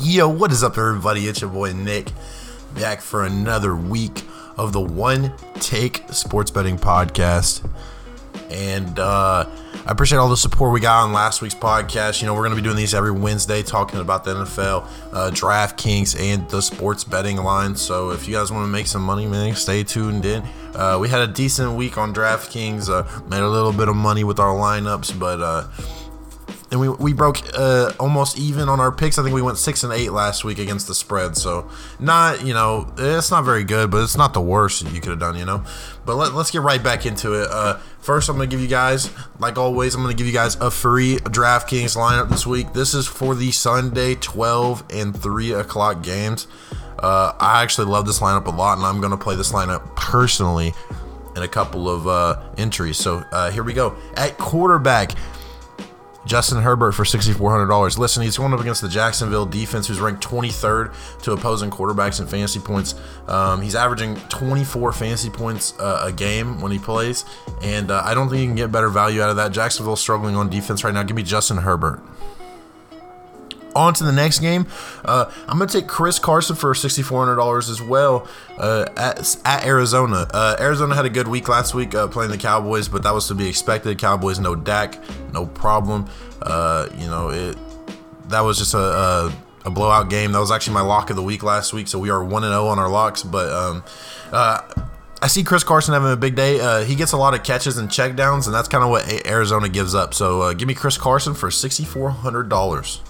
Yo, what is up, everybody? It's your boy Nick, back for another week of the One Take Sports Betting Podcast. And uh, I appreciate all the support we got on last week's podcast. You know, we're going to be doing these every Wednesday, talking about the NFL, uh, DraftKings, and the sports betting line. So if you guys want to make some money, man, stay tuned in. Uh, we had a decent week on DraftKings, uh, made a little bit of money with our lineups, but uh, and we, we broke uh, almost even on our picks. I think we went six and eight last week against the spread. So not you know it's not very good, but it's not the worst you could have done. You know, but let, us get right back into it. Uh, first, I'm gonna give you guys, like always, I'm gonna give you guys a free DraftKings lineup this week. This is for the Sunday 12 and 3 o'clock games. Uh, I actually love this lineup a lot, and I'm gonna play this lineup personally in a couple of uh, entries. So uh, here we go. At quarterback, Justin Herbert for $6,400. Listen, he's going up against the Jacksonville defense, who's ranked 23rd to opposing quarterbacks in fantasy points. Um, he's averaging 24 fantasy points uh, a game when he plays, and uh, I don't think you can get better value out of that. Jacksonville's struggling on defense right now. Give me Justin Herbert on to the next game. Uh, I'm going to take Chris Carson for $6,400 as well uh, at, at, Arizona. Uh, Arizona had a good week last week uh, playing the Cowboys, but that was to be expected. Cowboys, no Dak, no problem. Uh, you know, it that was just a, a, a, blowout game. That was actually my lock of the week last week, so we are 1 0 on our locks. But um, uh, I see Chris Carson having a big day. Uh, he gets a lot of catches and checkdowns, and that's kind of what Arizona gives up. So uh, give me Chris Carson for $6,400.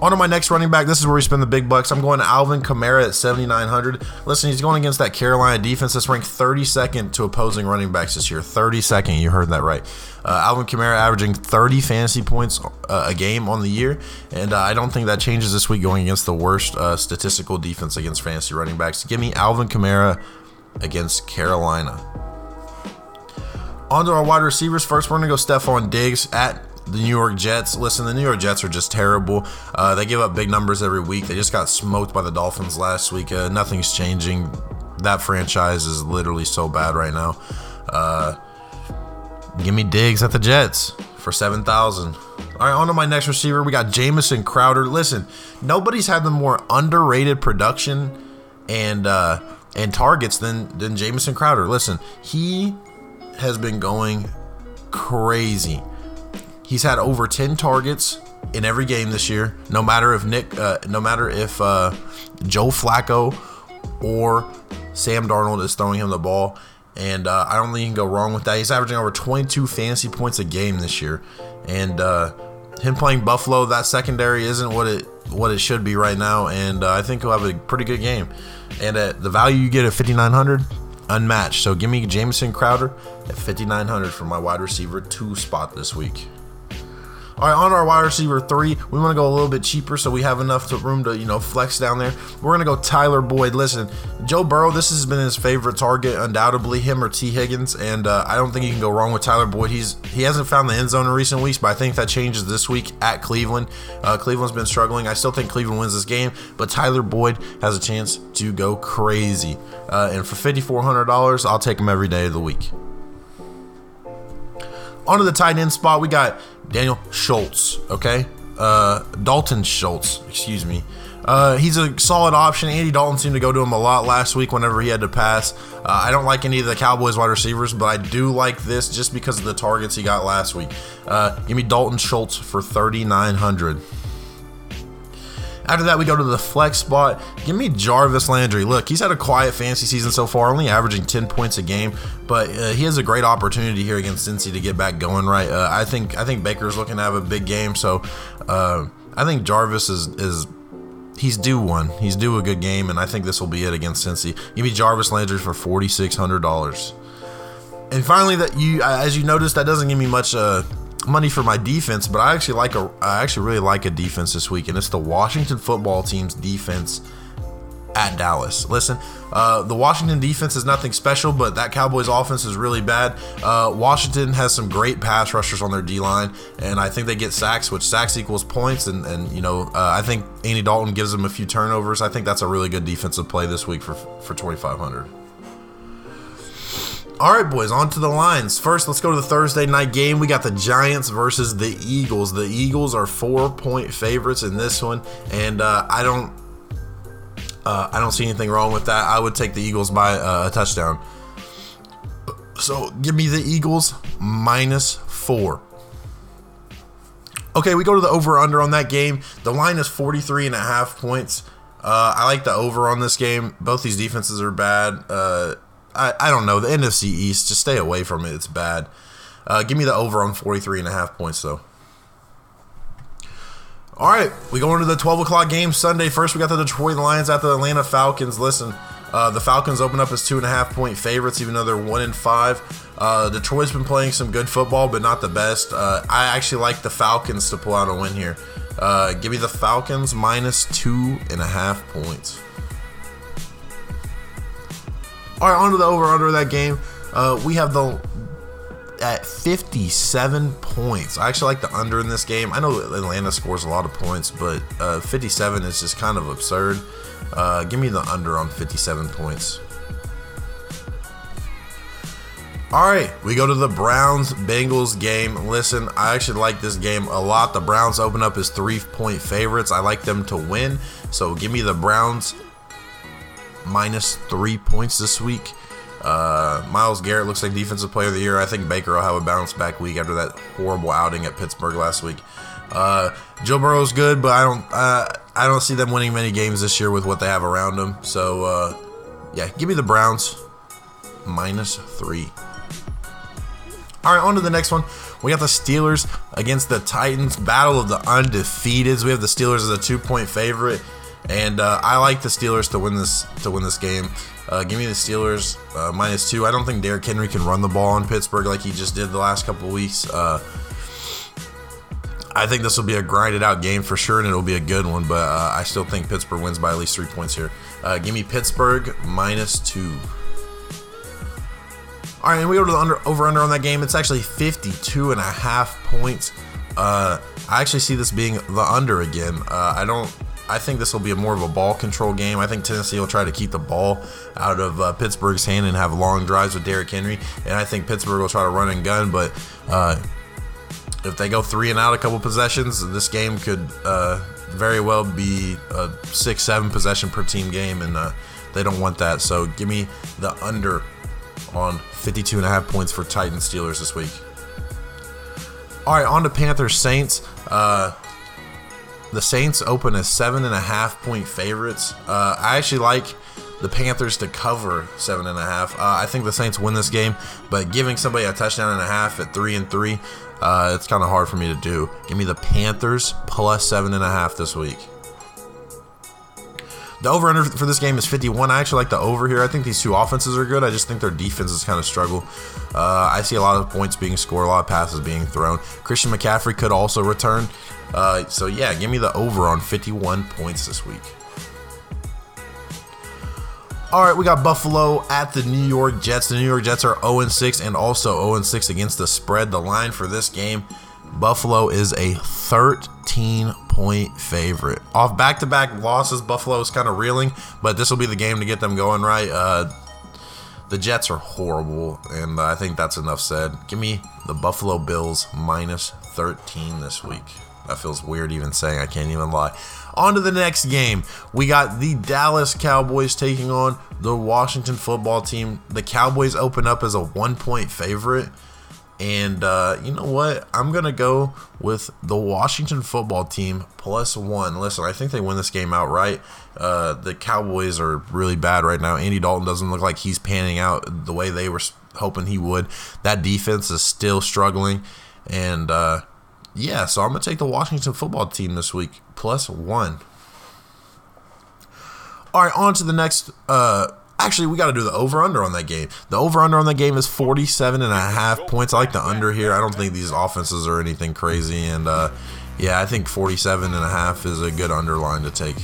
On to my next running back. This is where we spend the big bucks. I'm going to Alvin Kamara at 7,900. Listen, he's going against that Carolina defense that's ranked 32nd to opposing running backs this year. 32nd. You heard that right. Uh, Alvin Kamara averaging 30 fantasy points uh, a game on the year. And uh, I don't think that changes this week going against the worst uh, statistical defense against fantasy running backs. Give me Alvin Kamara against Carolina. On to our wide receivers. First, we're going to go Stefon Diggs at the New York Jets. Listen, the New York Jets are just terrible. Uh, they give up big numbers every week. They just got smoked by the Dolphins last week. Uh, nothing's changing. That franchise is literally so bad right now. Uh, give me Diggs at the Jets for seven thousand. All right, on to my next receiver. We got Jamison Crowder. Listen, nobody's had the more underrated production and uh, and targets than than Jamison Crowder. Listen, he has been going crazy. He's had over 10 targets in every game this year. No matter if Nick, uh, no matter if uh, Joe Flacco or Sam Darnold is throwing him the ball, and uh, I don't think you can go wrong with that. He's averaging over 22 fantasy points a game this year, and uh, him playing Buffalo, that secondary isn't what it what it should be right now, and uh, I think he'll have a pretty good game. And at the value you get at 5900, unmatched. So give me Jamison Crowder at 5900 for my wide receiver two spot this week. All right, on our wide receiver three, we want to go a little bit cheaper so we have enough to room to you know flex down there. We're gonna go Tyler Boyd. Listen, Joe Burrow, this has been his favorite target, undoubtedly him or Tee Higgins, and uh, I don't think you can go wrong with Tyler Boyd. He's he hasn't found the end zone in recent weeks, but I think that changes this week at Cleveland. Uh, Cleveland's been struggling. I still think Cleveland wins this game, but Tyler Boyd has a chance to go crazy. Uh, and for fifty four hundred dollars, I'll take him every day of the week. Onto the tight end spot, we got Daniel Schultz, okay? Uh, Dalton Schultz, excuse me. Uh, he's a solid option. Andy Dalton seemed to go to him a lot last week whenever he had to pass. Uh, I don't like any of the Cowboys wide receivers, but I do like this just because of the targets he got last week. Uh, give me Dalton Schultz for 3,900. After that, we go to the flex spot. Give me Jarvis Landry. Look, he's had a quiet fantasy season so far, only averaging 10 points a game, but uh, he has a great opportunity here against Cincy to get back going. Right? Uh, I think I think Baker's looking to have a big game, so uh, I think Jarvis is is he's due one. He's due a good game, and I think this will be it against Cincy. Give me Jarvis Landry for forty six hundred dollars. And finally, that you as you noticed, that doesn't give me much uh, money for my defense, but I actually like a I actually really like a defense this week, and it's the Washington football team's defense at Dallas. Listen, uh, the Washington defense is nothing special, but that Cowboys offense is really bad. Uh, Washington has some great pass rushers on their D line, and I think they get sacks, which sacks equals points. And, and you know, uh, I think Andy Dalton gives them a few turnovers. I think that's a really good defensive play this week for for 2,500. All right, boys, on to the lines. First, let's go to the Thursday night game. We got the Giants versus the Eagles. The Eagles are four point favorites in this one, and uh, I don't, uh, I don't see anything wrong with that. I would take the Eagles by uh, a touchdown. So give me the Eagles minus four. Okay, we go to the over under on that game. The line is 43 and a half points. Uh, I like the over on this game. Both these defenses are bad. I, I don't know. The NFC East, just stay away from it. It's bad. Uh, give me the over on 43 and a half points, though. All right, we go into the 12 o'clock game Sunday. First, we got the Detroit Lions at the Atlanta Falcons. Listen, uh, the Falcons open up as two and a half point favorites, even though they're one in five. Uh, Detroit's been playing some good football, but not the best. Uh, I actually like the Falcons to pull out a win here. Uh, give me the Falcons minus two and a half points. All right, on to the over under of that game. Uh, we have the at 57 points. I actually like the under in this game. I know Atlanta scores a lot of points, but uh, 57 is just kind of absurd. Uh, give me the under on 57 points. All right, we go to the Browns Bengals game. Listen, I actually like this game a lot. The Browns open up as three point favorites. I like them to win. So give me the Browns minus three points this week. Uh, Myles Garrett looks like defensive player of the year. I think Baker will have a bounce back week after that horrible outing at Pittsburgh last week. Uh, Joe Burrow's good, but I don't uh, I don't see them winning many games this year with what they have around them. So uh, yeah, give me the Browns minus three. All right, on to the next one. We got the Steelers against the Titans. Battle of the undefeateds. We have the Steelers as a two-point favorite, and uh, I like the Steelers to win this to win this game. Uh, give me the Steelers uh, minus two. I don't think Derrick Henry can run the ball in Pittsburgh like he just did the last couple weeks. Uh, I think this will be a grinded out game for sure, and it'll be a good one. But uh, I still think Pittsburgh wins by at least three points here. Uh, give me Pittsburgh minus two. All right, and we go to the under, over under on that game. It's actually 52 and a half points. Uh, I actually see this being the under again. Uh, I don't. I think this will be more of a ball control game. I think Tennessee will try to keep the ball out of uh, Pittsburgh's hand and have long drives with Derrick Henry. And I think Pittsburgh will try to run and gun. But uh, if they go three and out a couple possessions, this game could uh, very well be a six, seven possession per team game. And uh, they don't want that. So give me the under on 52 and a half points for Titans Steelers this week. All right, on to Panthers Saints. Uh, the Saints open as seven and a half point favorites. Uh, I actually like the Panthers to cover seven and a half. Uh, I think the Saints win this game, but giving somebody a touchdown and a half at three and three, uh, it's kind of hard for me to do. Give me the Panthers plus seven and a half this week. The over under for this game is 51. I actually like the over here. I think these two offenses are good. I just think their defenses kind of struggle. Uh, I see a lot of points being scored, a lot of passes being thrown. Christian McCaffrey could also return. Uh, so, yeah, give me the over on 51 points this week. All right, we got Buffalo at the New York Jets. The New York Jets are 0 6 and also 0 6 against the spread. The line for this game Buffalo is a 13 point favorite. Off back to back losses, Buffalo is kind of reeling, but this will be the game to get them going right. Uh, the Jets are horrible, and I think that's enough said. Give me the Buffalo Bills minus 13 this week. That feels weird even saying, I can't even lie. On to the next game. We got the Dallas Cowboys taking on the Washington football team. The Cowboys open up as a one point favorite. And uh, you know what? I'm going to go with the Washington football team plus one. Listen, I think they win this game outright. Uh, the Cowboys are really bad right now. Andy Dalton doesn't look like he's panning out the way they were hoping he would. That defense is still struggling. And uh, yeah, so I'm going to take the Washington football team this week plus one. All right, on to the next uh, Actually, we got to do the over under on that game. The over under on that game is 47 and a half points. I like the under here. I don't think these offenses are anything crazy. And uh, yeah, I think 47 and a half is a good underline to take.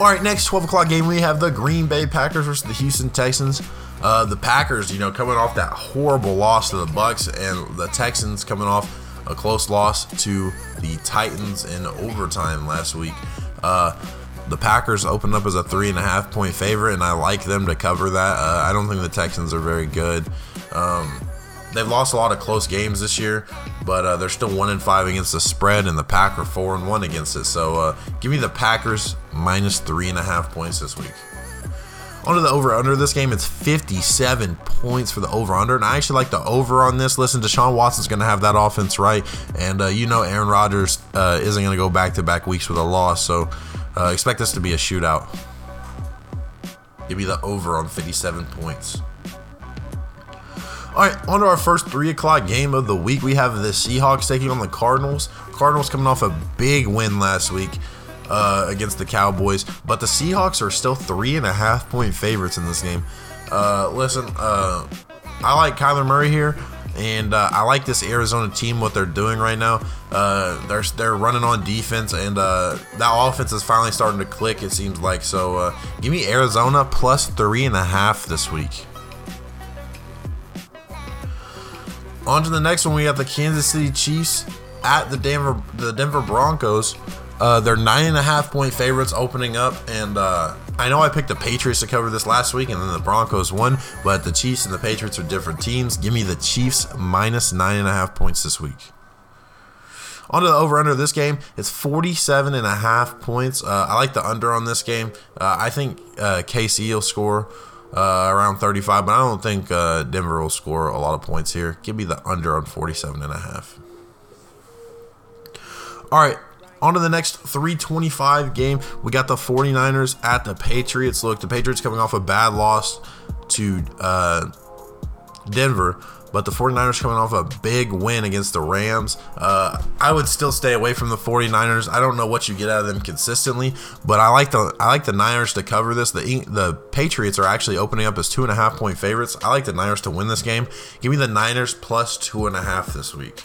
All right, next 12 o'clock game, we have the Green Bay Packers versus the Houston Texans. Uh, the Packers, you know, coming off that horrible loss to the Bucs, and the Texans coming off a close loss to the Titans in overtime last week. Uh, The Packers opened up as a three and a half point favorite, and I like them to cover that. Uh, I don't think the Texans are very good. Um, they've lost a lot of close games this year, but uh, they're still one and five against the spread, and the Pack are four and one against it. So uh, give me the Packers minus three and a half points this week. Onto the over under this game, it's 57 points for the over under, and I actually like the over on this. Listen, Deshaun Watson's going to have that offense right, and uh, you know Aaron Rodgers uh, isn't going to go back to back weeks with a loss, so uh, expect this to be a shootout. Give me the over on 57 points. All right, on to our first three o'clock game of the week. We have the Seahawks taking on the Cardinals. Cardinals coming off a big win last week uh, against the Cowboys, but the Seahawks are still three and a half point favorites in this game. Uh, listen, uh, I like Kyler Murray here, and uh, I like this Arizona team what they're doing right now. Uh, they're they're running on defense, and uh, that offense is finally starting to click. It seems like so. give me Arizona plus three and a half this week. On to the next one. We got the Kansas City Chiefs at the Denver the Denver Broncos. Uh, they're nine and a half point favorites opening up, and uh, I know I picked the Patriots to cover this last week, and then the Broncos won. But the Chiefs and the Patriots are different teams. Give me the Chiefs minus nine and a half points this week. On to the over under of this game. It's 47 and a half points. Uh, I like the under on this game. Uh, I think uh, KC will score uh, around 35, but I don't think uh, Denver will score a lot of points here. Give me the under on 47 and a half. All right, on to the next 325 game. We got the 49ers at the Patriots. Look, the Patriots coming off a bad loss to uh, Denver but the 49ers coming off a big win against the Rams. Uh, I would still stay away from the 49ers. I don't know what you get out of them consistently, but I like the I like the Niners to cover this. The the Patriots are actually opening up as two and a half point favorites. I like the Niners to win this game. Give me the Niners plus two and a half this week.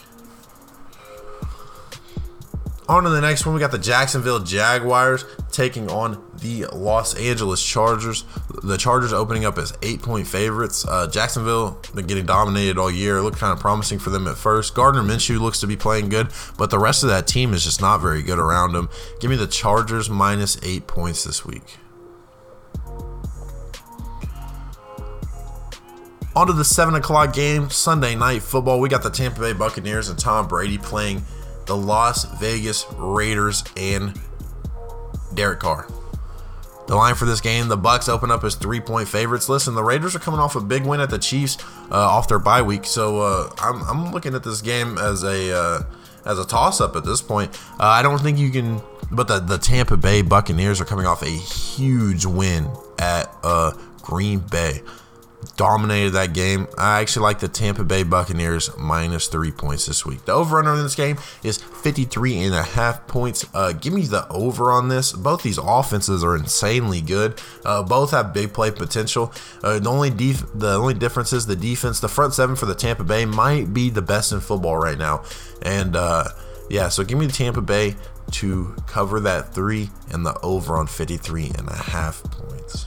On to the next one, we got the Jacksonville Jaguars taking on the Los Angeles Chargers. The Chargers opening up as eight point favorites. Uh, Jacksonville been getting dominated all year. It looked kind of promising for them at first. Gardner Minshew looks to be playing good, but the rest of that team is just not very good around him. Give me the Chargers minus eight points this week. On to the 7 o'clock game, Sunday night football. We got the Tampa Bay Buccaneers and Tom Brady playing the Las Vegas Raiders and Derek Carr. The line for this game, the Bucs open up as three-point favorites. Listen, the Raiders are coming off a big win at the Chiefs uh, off their bye week, so uh, I'm, I'm, looking at this game as a uh, as a toss-up at this point. Uh, I don't think you can, but the the Tampa Bay Buccaneers are coming off a huge win at uh, Green Bay dominated that game. I actually like the Tampa Bay Buccaneers minus three points this week. The over under in this game is 53 and a half points. Uh, give me the over on this. Both these offenses are insanely good. Uh, both have big play potential. Uh, the only def- the only difference is the defense. The front seven for the Tampa Bay might be the best in football right now. And uh, yeah, so give me the Tampa Bay to cover that three and the over on 53 and a half points.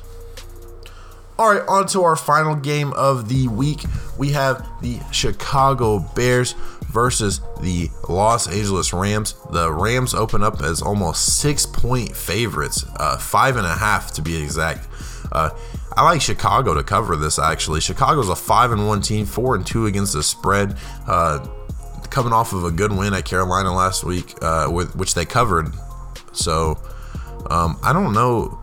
All right, on to our final game of the week. We have the Chicago Bears versus the Los Angeles Rams. The Rams open up as almost six point favorites, uh, five and a half to be exact. Uh, I like Chicago to cover this actually. Chicago's a five and one team, four and two against the spread. Uh, coming off of a good win at Carolina last week, uh, with which they covered. So um, I don't know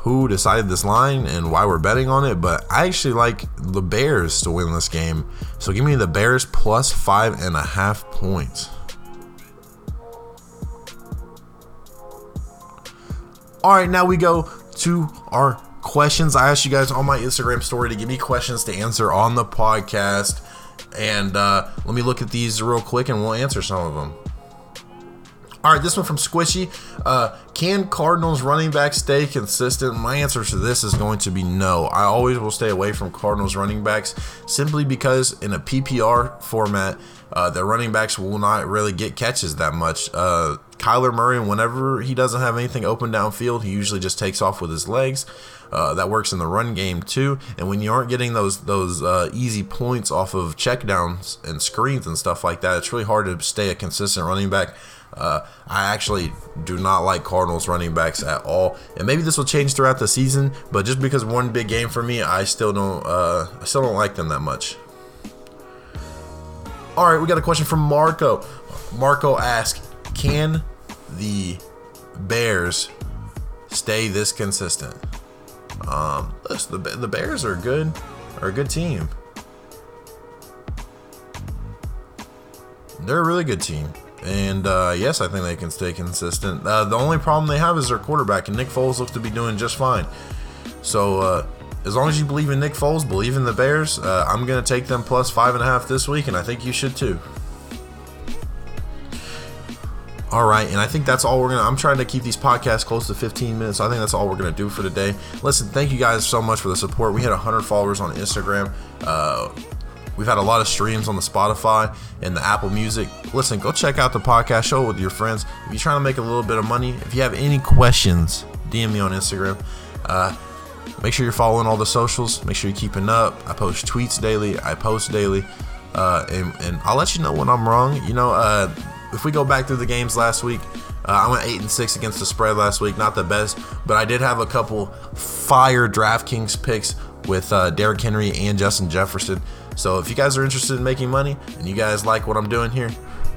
who decided this line and why we're betting on it, but I actually like the Bears to win this game. So give me the Bears plus five and a half points. All right, now we go to our questions. I asked you guys on my Instagram story to give me questions to answer on the podcast. And uh, let me look at these real quick and we'll answer some of them. All right, this one from Squishy. Uh, can Cardinals running back stay consistent? My answer to this is going to be no. I always will stay away from Cardinals running backs simply because in a PPR format, uh, their running backs will not really get catches that much. Uh, Kyler Murray, whenever he doesn't have anything open downfield, he usually just takes off with his legs. Uh, that works in the run game too. And when you aren't getting those those uh, easy points off of checkdowns and screens and stuff like that, it's really hard to stay a consistent running back. Uh, I actually do not like Cardinals running backs at all, and maybe this will change throughout the season. But just because one big game for me, I still don't. Uh, I still don't like them that much. All right, we got a question from Marco. Marco asks, "Can the Bears stay this consistent?" Um, the the Bears are good, are a good team. They're a really good team. And uh, yes, I think they can stay consistent. Uh, the only problem they have is their quarterback, and Nick Foles looks to be doing just fine. So uh, as long as you believe in Nick Foles, believe in the Bears, uh, I'm going to take them plus five and a half this week, and I think you should too. All right, and I think that's all we're gonna. I'm trying to keep these podcasts close to 15 minutes. So I think that's all we're gonna do for today. Listen, thank you guys so much for the support. We had 100 followers on Instagram. Uh, We've had a lot of streams on the Spotify and the Apple Music. Listen, go check out the podcast show with your friends. If you're trying to make a little bit of money, if you have any questions, DM me on Instagram. Uh, make sure you're following all the socials. Make sure you're keeping up. I post tweets daily. I post daily, uh, and, and I'll let you know when I'm wrong. You know, uh, if we go back through the games last week, uh, I went eight and six against the spread last week. Not the best, but I did have a couple fire DraftKings picks with uh, Derrick Henry and Justin Jefferson. So if you guys are interested in making money and you guys like what I'm doing here,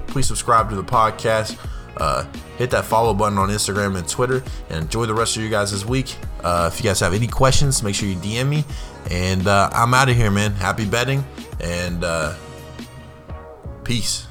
please subscribe to the podcast. Uh, hit that follow button on Instagram and Twitter, and enjoy the rest of you guys this week. Uh, if you guys have any questions, make sure you DM me. And uh, I'm out of here, man. Happy betting and uh, peace.